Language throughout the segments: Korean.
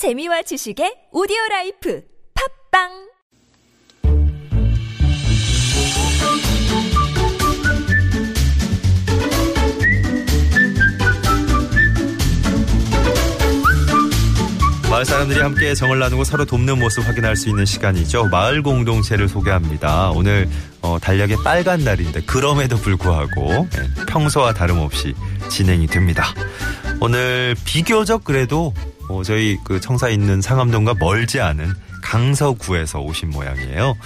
재미와 지식의 오디오 라이프 팟빵 마을 사람들이 함께 정을 나누고 서로 돕는 모습 확인할 수 있는 시간이죠. 마을 공동체를 소개합니다. 오늘 어, 달력의 빨간 날인데 그럼에도 불구하고 예, 평소와 다름없이 진행이 됩니다. 오늘 비교적 그래도 어, 저희 그 청사 있는 상암동과 멀지 않은 강서구에서 오신 모양이에요.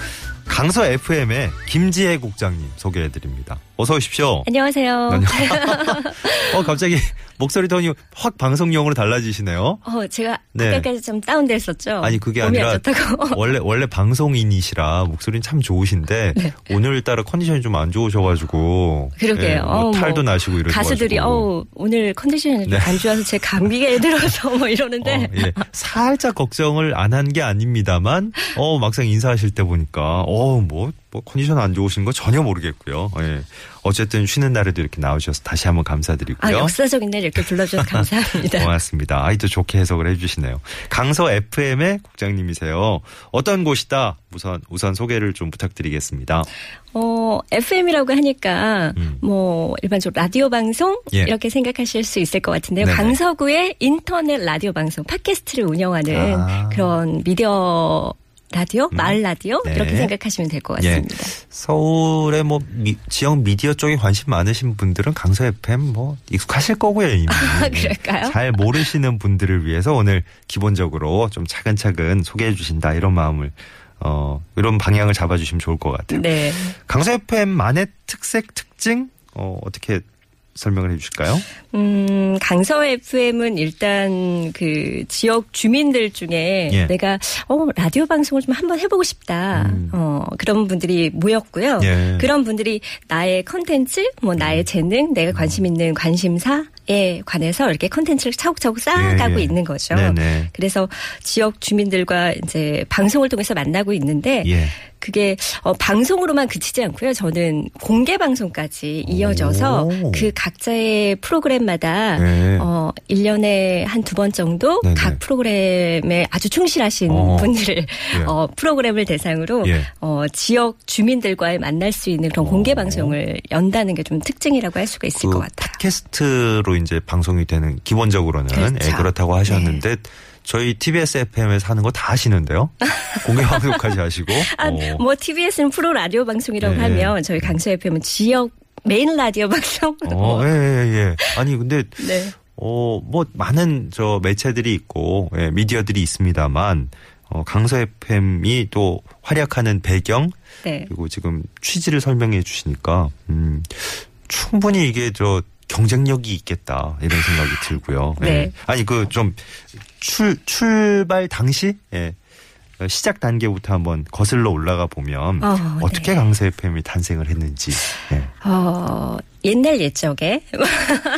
강서 FM의 김지혜 국장님 소개해드립니다. 어서 오십시오. 안녕하세요. 어 갑자기 목소리 톤이 확 방송용으로 달라지시네요. 어, 제가 네. 아까까지 좀 다운됐었죠. 아니 그게 아니라. 원래 원래 방송인이시라 목소리는 참 좋으신데 네. 오늘따라 컨디션이 좀 안 좋으셔가지고 그러게요. 예, 뭐 어우, 뭐 탈도 나시고 이러셔 가수들이 어우 오늘 컨디션이 네. 안 좋아서 제 감기가 들어서 뭐 이러는데 어, 예. 살짝 걱정을 안 한 게 아닙니다만 어 막상 인사하실 때 보니까 어뭐 뭐 컨디션 안 좋으신 거 전혀 모르겠고요. 예. 어쨌든 쉬는 날에도 이렇게 나오셔서 다시 한번 아 감사드리고요. 역사적인 날 이렇게 불러주셔서 감사합니다. 고맙습니다. 아이 또 좋게 해석을 해주시네요. 강서 FM의 국장님이세요. 어떤 곳이다? 우선 우선 소개를 좀 부탁드리겠습니다. 어, FM이라고 하니까 음. 뭐 일반적으로 라디오 방송 예. 이렇게 생각하실 수 있을 것 같은데요. 네네. 강서구의 인터넷 라디오 방송 팟캐스트를 운영하는 아. 그런 미디어 라디오, 마을 라디오 네. 이렇게 생각하시면 될것 예. 같습니다. 서울의 뭐 미- 지역 미디어 쪽에 관심 많으신 분들은 강서 FM 뭐 익숙하실 거고요 이미. 아, 그럴까요? 잘 모르시는 분들을 위해서 오늘 기본적으로 좀 차근차근 소개해 주신다 이런 마음을 어 이런 방향을 잡아주시면 좋을 것 같아요. 네. 강서 FM만의 특색 특징 어 어떻게 설명을 해 주실까요? 음, 강서 FM은 일단 그 지역 주민들 중에 예. 내가 어 라디오 방송을 좀 한번 해보고 싶다. 음. 어 그런 분들이 모였고요. 예. 그런 분들이 나의 컨텐츠, 뭐 나의 재능, 내가 관심 있는 관심사 에 관해서 이렇게 컨텐츠를 차곡차곡 쌓아가고 예, 예. 있는 거죠. 네네. 그래서 지역 주민들과 이제 방송을 통해서 만나고 있는데 예. 그게 어, 방송으로만 그치지 않고요. 저는 공개 방송까지 이어져서 오. 그 각자의 프로그램마다 네. 어 1년에 한 두 번 정도 네네. 각 프로그램에 아주 충실하신 어. 분들을 어 프로그램을 대상으로 예. 어 지역 주민들과의 만날 수 있는 그런 공개 방송을 연다는 게 좀 특징이라고 할 수가 있을 그 것 같아요. 팟캐스트로 이제 방송이 되는 기본적으로는 그렇죠. 예, 그렇다고 하셨는데 저희 TBS FM에서 하는 거다 하시는데요. 공개 방송까지 하시고. 아, 어. 뭐 TBS는 프로 라디오 방송이라고 네. 하면 저희 강서 FM은 지역 메인 라디오 방송. 어, 예, 예, 예. 아니, 근데, 네. 어, 뭐, 많은 저 매체들이 있고, 예, 미디어들이 있습니다만, 어, 강서 FM이 또 활약하는 배경, 네. 그리고 지금 취지를 설명해 주시니까, 음, 충분히 이게 저 경쟁력이 있겠다, 이런 생각이 들고요. 예. 네. 아니, 그 좀, 출, 출발 당시, 예. 어, 시작 단계부터 한번 거슬러 올라가 보면 어, 어떻게 네. 강서 FM이 탄생을 했는지. 예. 어, 옛날 옛적에,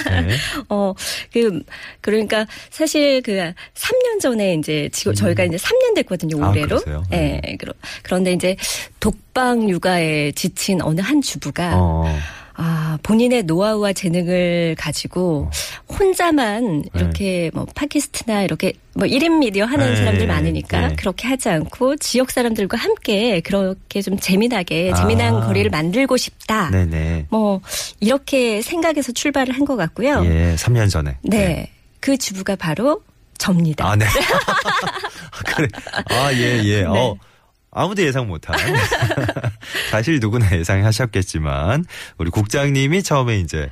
네. 어, 그, 그러니까 사실 그 3년 전에 이제 지금 저희가 이제 3년 됐거든요, 음. 아, 올해로. 그러세요? 예, 그러, 그런데 이제 독방 육아에 지친 어느 한 주부가 어. 아, 본인의 노하우와 재능을 가지고 혼자만 네. 이렇게 뭐 팟캐스트나 이렇게 뭐 1인 미디어 하는 네, 사람들 많으니까 네. 그렇게 하지 않고 지역 사람들과 함께 그렇게 좀 재미나게 아. 재미난 거리를 만들고 싶다. 네네. 뭐 이렇게 생각해서 출발을 한 것 같고요. 예, 3년 전에. 네. 그 주부가 바로 접니다. 아, 네. 아, 그래. 아, 예, 예. 네. 어. 아무도 예상 못한. 사실 누구나 예상하셨겠지만, 우리 국장님이 처음에 이제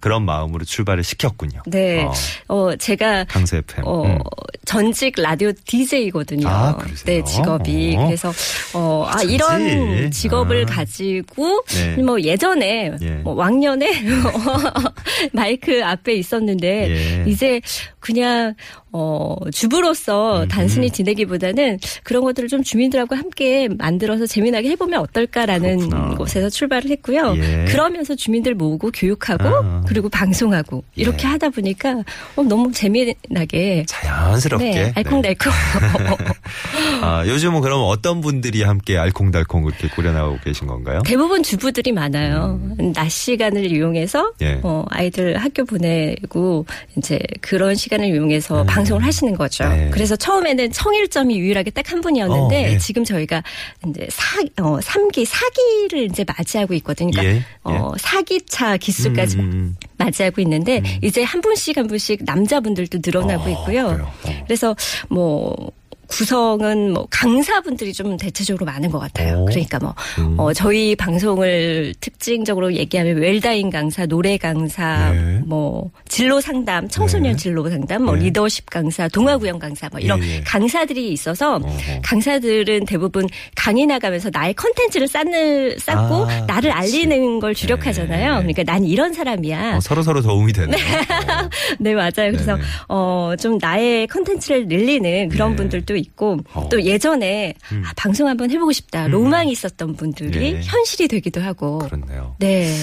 그런 마음으로 출발을 시켰군요. 네. 어, 어, 제가 강서 FM. 어, 음. 전직 라디오 DJ거든요. 아, 그러세요? 네, 직업이. 어. 그래서, 어, 아, 어쩐지. 이런 직업을 아. 가지고, 네. 뭐 예전에, 예. 뭐 왕년에 마이크 앞에 있었는데, 예. 이제 그냥, 어, 주부로서 음. 단순히 지내기보다는 그런 것들을 좀 주민들하고 함께 만들어서 재미나게 해보면 어떨까라는 그렇구나. 곳에서 출발을 했고요. 예. 그러면서 주민들 모으고 교육하고, 아. 그리고 방송하고, 이렇게 예. 하다 보니까, 어, 너무 재미나게, 자연스럽게. 네, 알콩달콩. 아, 요즘은 그럼 어떤 분들이 함께 알콩달콩 그렇게 꾸려나오고 계신 건가요? 대부분 주부들이 많아요. 낮 시간을 이용해서 음. 예. 어, 아이들 학교 보내고 이제 그런 시간 시간을 이용해서 방송을 하시는 거죠. 네. 그래서 처음에는 청일점이 유일하게 딱 한 분이었는데 어, 예. 지금 저희가 이제 사, 어, 3기, 4기를 이제 맞이하고 있거든요. 그러니까 예, 예. 어, 4기차 기수까지 음, 음, 맞이하고 있는데 이제 한 분씩 한 분씩 남자분들도 늘어나고 어, 있고요. 그래요? 어. 그래서 뭐 구성은 뭐 강사분들이 좀 대체적으로 많은 것 같아요. 오. 그러니까 뭐 음. 어, 저희 방송을 특징적으로 얘기하면 웰다인 강사, 노래 강사, 네. 뭐 진로 상담, 청소년 네. 진로 상담, 뭐 네. 리더십 강사, 동아구역 강사 뭐 이런 예, 예. 강사들이 있어서 어허. 강사들은 대부분 강의 나가면서 나의 컨텐츠를 쌓는 쌓고 아, 나를 그렇지. 알리는 걸 주력하잖아요. 네. 그러니까 난 이런 사람이야. 어, 서로 서로 도움이 되네요. 네, 맞아요. 그래서. 어, 좀 나의 컨텐츠를 늘리는 그런 네. 분들도 있고, 어. 또 예전에, 음. 아, 방송 한번 해보고 싶다. 로망이 있었던 분들이 예. 현실이 되기도 하고. 그렇네요. 네.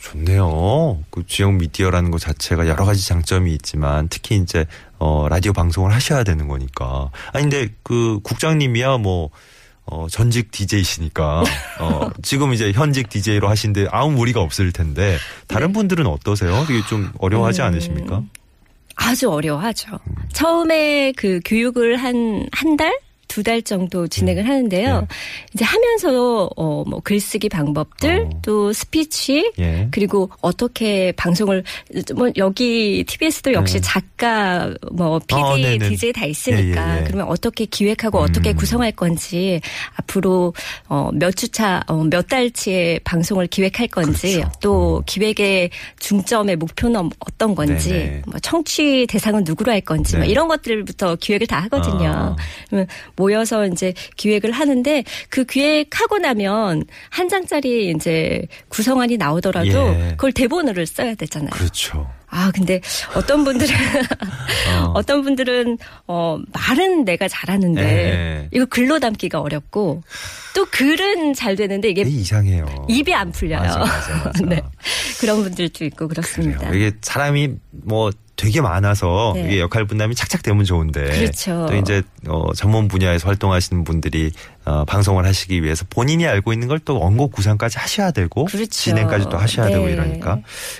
좋네요. 그 지역 미디어라는 것 자체가 여러 가지 장점이 있지만 특히 이제 어 라디오 방송을 하셔야 되는 거니까. 아니 근데 그 국장님이야 뭐 어, 전직 DJ시니까, 어, 지금 이제 현직 DJ로 하신데 아무 무리가 없을 텐데, 다른 네. 분들은 어떠세요? 되게 좀 어려워하지 음. 않으십니까? 아주 어려워하죠. 음. 처음에 그 교육을 한, 한 달? 두 달 정도 진행을 하는데요. 네. 이제 하면서, 어, 뭐, 글쓰기 방법들, 어. 또 스피치, 예. 그리고 어떻게 방송을 뭐 여기 TBS도 역시 네. 작가 뭐 PD, 어, 네네. DJ 다 있으니까 예, 예, 예. 그러면 어떻게 기획하고 어떻게 음. 구성할 건지 앞으로 어 몇 주차 어, 몇 달치의 방송을 기획할 건지 그렇죠. 또 기획의 중점의 목표는 어떤 건지 네네. 뭐 청취 대상은 누구로 할 건지 뭐 네. 이런 것들부터 기획을 다 하거든요. 아. 모여서 이제 기획을 하는데 그 기획하고 나면 한 장짜리 이제 구성안이 나오더라도 예. 그걸 대본으로 써야 되잖아요. 그렇죠. 아 근데 어떤 분들은 어. 어떤 분들은 어 말은 내가 잘하는데 예. 이거 글로 담기가 어렵고 또 글은 잘 되는데 이게 이상해요. 입이 안 풀려요. 맞아, 맞아, 맞아. 네. 그런 분들도 있고 그렇습니다. 그래요. 이게 사람이 뭐 되게 많아서 네. 이게 역할 분담이 착착 되면 좋은데 그렇죠. 또 이제 어, 전문 분야에서 활동하시는 분들이 어, 방송을 하시기 위해서 본인이 알고 있는 걸 또 원곡 구상까지 하셔야 되고 그렇죠. 진행까지 또 하셔야 되고 네. 이러니까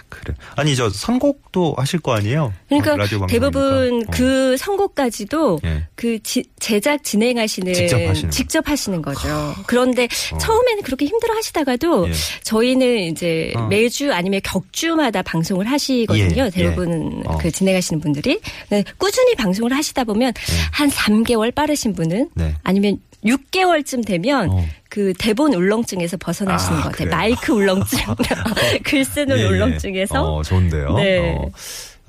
그래 아니 저 선곡도 하실 거 아니에요? 그러니까 어. 대부분 어. 그 선곡까지도 예. 그 지- 제작 진행하시는 직접 하시는 직접 하시는 거죠. 그런데 어. 처음에는 그렇게 힘들어 하시다가도 예. 저희는 이제 어. 매주 아니면 격주마다 방송을 하시거든요. 예, 대부분 예. 어. 그 진행하시는 분들이 네, 꾸준히 방송을 하시다 보면 한 3개월 빠르신 분은 네. 아니면 6개월 쯤 되면 어. 그 대본 울렁증에서 벗어나시는 아, 것 같아요. 그래요? 마이크 울렁증, 글 쓰는 예, 예. 울렁증에서 어, 좋은데요. 네. 어.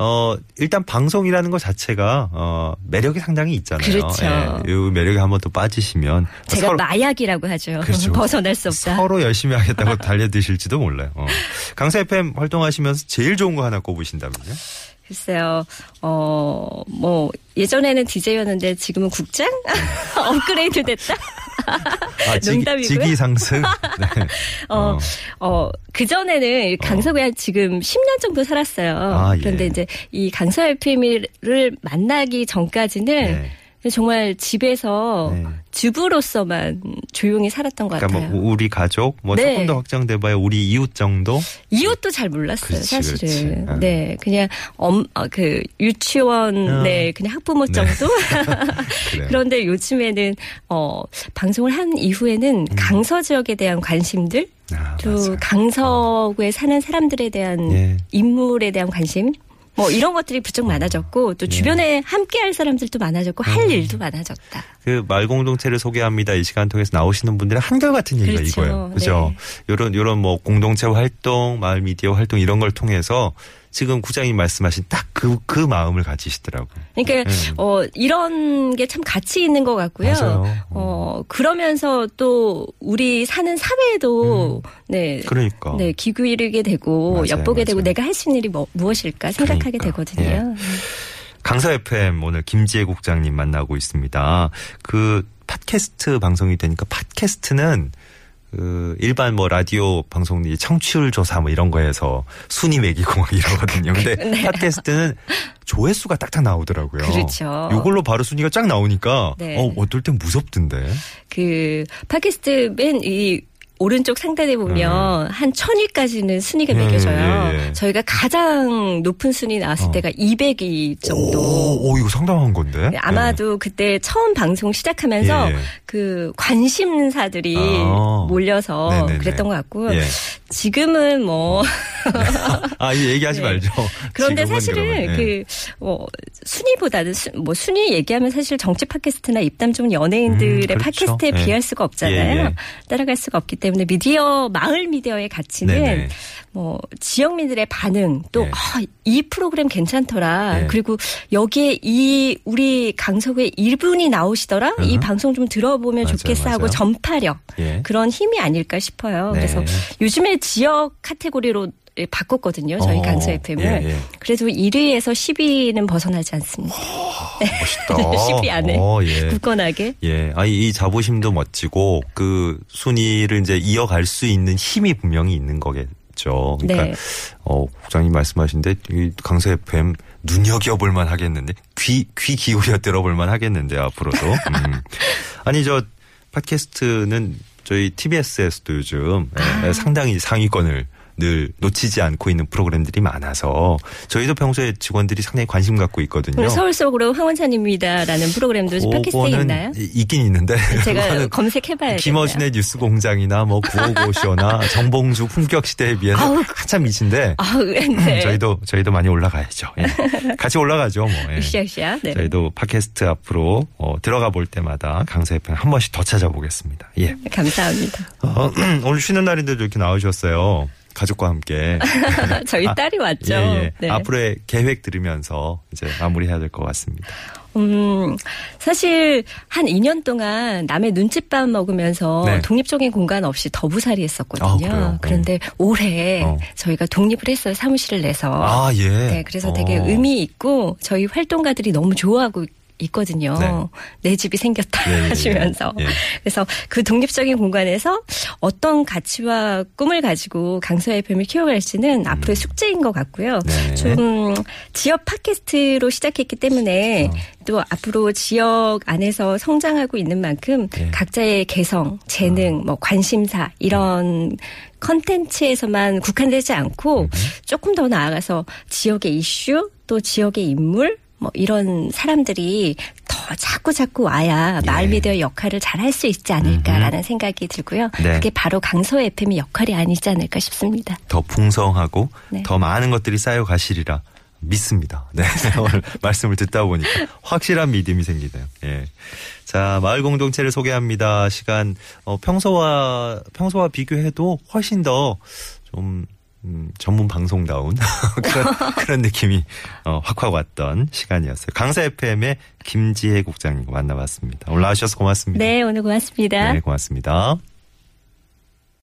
어, 일단 방송이라는 것 자체가 어, 매력이 상당히 있잖아요. 그렇죠. 예, 이 매력에 한번 또 빠지시면 제가 서로- 마약이라고 하죠. 그렇죠. 벗어날 수 없다. 서로 열심히 하겠다고 달려드실지도 몰라요. 어. 강사 FM 활동하시면서 제일 좋은 거 하나 꼽으신다면요? 글쎄요, 어, 뭐, 예전에는 DJ였는데 지금은 국장? 업그레이드 됐다? 아, 직- 농담이고요. 직위 상승. 네. 어, 어, 그 전에는 강서구에 한 지금 10년 정도 살았어요. 아, 예. 그런데 이제 이 강서 FM을 만나기 전까지는 네. 정말 집에서 네. 주부로서만 조용히 살았던 것 그러니까 같아요. 뭐 우리 가족, 뭐 네. 조금 더 확장돼봐야 우리 이웃 정도. 이웃도 잘 몰랐어요, 그렇지, 사실은. 그렇지. 아. 네, 그냥 엄, 어, 그 유치원, 어. 네, 그냥 학부모 네. 정도. 그래요. 그런데 요즘에는 어 방송을 한 이후에는 강서 지역에 대한 관심들, 음. 아, 또 맞아요. 강서구에 사는 사람들에 대한 예. 인물에 대한 관심. 뭐 이런 것들이 부쩍 많아졌고 또 예. 주변에 함께할 사람들도 많아졌고 할 음. 일도 많아졌다. 그 말 공동체를 소개합니다. 이 시간 통해서 나오시는 분들은 한결같은 얘기가 그렇죠. 이거예요. 그죠? 요런, 요런 뭐 공동체 활동, 마을 미디어 활동 이런 걸 통해서 지금 구장님 말씀하신 딱 그, 그 마음을 가지시더라고요. 그러니까 음. 어 이런 게 참 가치 있는 것 같고요. 맞아요. 어 그러면서 또 우리 사는 사회에도 네. 그러니까. 네, 기울이게 되고 맞아요, 엿보게 되고 맞아요. 내가 할 수 있는 일이 뭐, 무엇일까 생각하게 그러니까, 되거든요. 강서 FM 오늘 김지혜 국장님 만나고 있습니다. 그 팟캐스트 방송이 되니까 팟캐스트는 그 일반 뭐 라디오 방송 이 청취율 조사 뭐 이런 거에서 순위 매기고 막 이러거든요. 근데 네. 팟캐스트는 조회수가 딱딱 나오더라고요. 그렇죠. 이걸로 바로 순위가 쫙 나오니까 네. 어 어떨 땐 무섭던데. 그 팟캐스트 맨이 오른쪽 상단에 보면 한 천위까지는 순위가 매겨져요. 예, 예. 저희가 가장 높은 순위 나왔을 어. 때가 200위 정도. 오, 오, 이거 상당한 건데. 네, 아마도 그때 처음 방송 시작하면서 예. 그 관심사들이 아. 몰려서 네네네. 그랬던 것 같고요. 예. 지금은 뭐 아, 이 얘기하지 네. 말죠. 그런데 사실은 그러면, 예. 그 어, 순위보다는 수, 뭐 순위 얘기하면 사실 정치 팟캐스트나 입담 좋은 연예인들의 음, 그렇죠. 팟캐스트에 예. 비할 수가 없잖아요. 예, 예. 따라갈 수가 없기 때문에 미디어 마을 미디어의 가치는 네네. 뭐 지역민들의 반응 또 예. 아, 이 프로그램 괜찮더라. 예. 그리고 여기에 이 우리 강석의 일분이 나오시더라. 이 음. 방송 좀 들어보면 맞아요, 좋겠어 하고 맞아요. 전파력 예. 그런 힘이 아닐까 싶어요. 네. 그래서 요즘에 지역 카테고리로 바꿨거든요. 저희 어, 강서 FM을. 예, 예. 그래도 1위에서 10위는 벗어나지 않습니다. 멋있다. 10위 안에 어, 예. 굳건하게. 예. 아, 이 자부심도 멋지고 그 순위를 이제 이어갈 수 있는 힘이 분명히 있는 거겠죠. 그러니까 네. 어, 국장님 말씀하신데 이 강서 FM 눈여겨볼 만 하겠는데 귀, 귀 기울여 들어볼 만 하겠는데 앞으로도. 음. 아니 저 팟캐스트는 저희 TBS에서도 요즘 예, 아. 상당히 상위권을 늘 놓치지 않고 있는 프로그램들이 많아서 저희도 평소에 직원들이 상당히 관심 갖고 있거든요. 서울 속으로 황원찬입니다라는 프로그램도 팟캐스트에 있나요? 이- 있긴 있는데 제가 검색해봐야겠네요. 김어준의 뉴스공장이나 뭐 구호고쇼나 정봉주 품격시대에 비해서 아우. 한참 미친데 아, 네. 저희도 저희도 많이 올라가야죠. 예. 같이 올라가죠. 뭐. 예. 으쌰으쌰. 네. 저희도 팟캐스트 앞으로 어, 들어가 볼 때마다 강사 FM 한 번씩 더 찾아보겠습니다. 예. 감사합니다. 어, 오늘 쉬는 날인데도 이렇게 나오셨어요. 가족과 함께. 저희 아, 딸이 왔죠. 예, 예. 네. 앞으로의 계획 들으면서 이제 마무리해야 될 것 같습니다. 음, 사실 한 2년 동안 남의 눈칫밥 먹으면서 네. 독립적인 공간 없이 더부살이 했었거든요. 아, 그래요? 그런데 올해 어. 저희가 독립을 했어요. 사무실을 내서. 아, 예. 네, 그래서 되게 어. 의미 있고 저희 활동가들이 너무 좋아하고 있거든요. 네. 내 집이 생겼다 예, 예, 예. 하시면서. 예. 그래서 그 독립적인 공간에서 어떤 가치와 꿈을 가지고 강서 FM을 키워갈지는 앞으로의 숙제인 것 같고요. 음. 네. 좀 지역 팟캐스트로 시작했기 때문에 어. 또 앞으로 지역 안에서 성장하고 있는 만큼 네. 각자의 개성, 재능, 뭐 관심사 이런 컨텐츠에서만 국한되지 않고 조금 더 나아가서 지역의 이슈 또 지역의 인물 뭐 이런 사람들이 더 자꾸 자꾸 와야 예. 마을 미디어 역할을 잘 할 수 있지 않을까라는 생각이 들고요. 네. 그게 바로 강서 FM의 역할이 아니지 않을까 싶습니다. 더 풍성하고 네. 더 많은 것들이 쌓여 가시리라 믿습니다. 네. 오늘 말씀을 듣다 보니까 확실한 믿음이 생기네요. 예. 자, 마을 공동체를 소개합니다. 시간 어, 평소와 평소와 비교해도 훨씬 더 좀 음, 전문 방송다운 그런, 그런 느낌이 어, 확확 왔던 시간이었어요. 강사 FM의 김지혜 국장님 만나봤습니다. 나와주셔서 고맙습니다. 네, 오늘 고맙습니다. 네, 고맙습니다.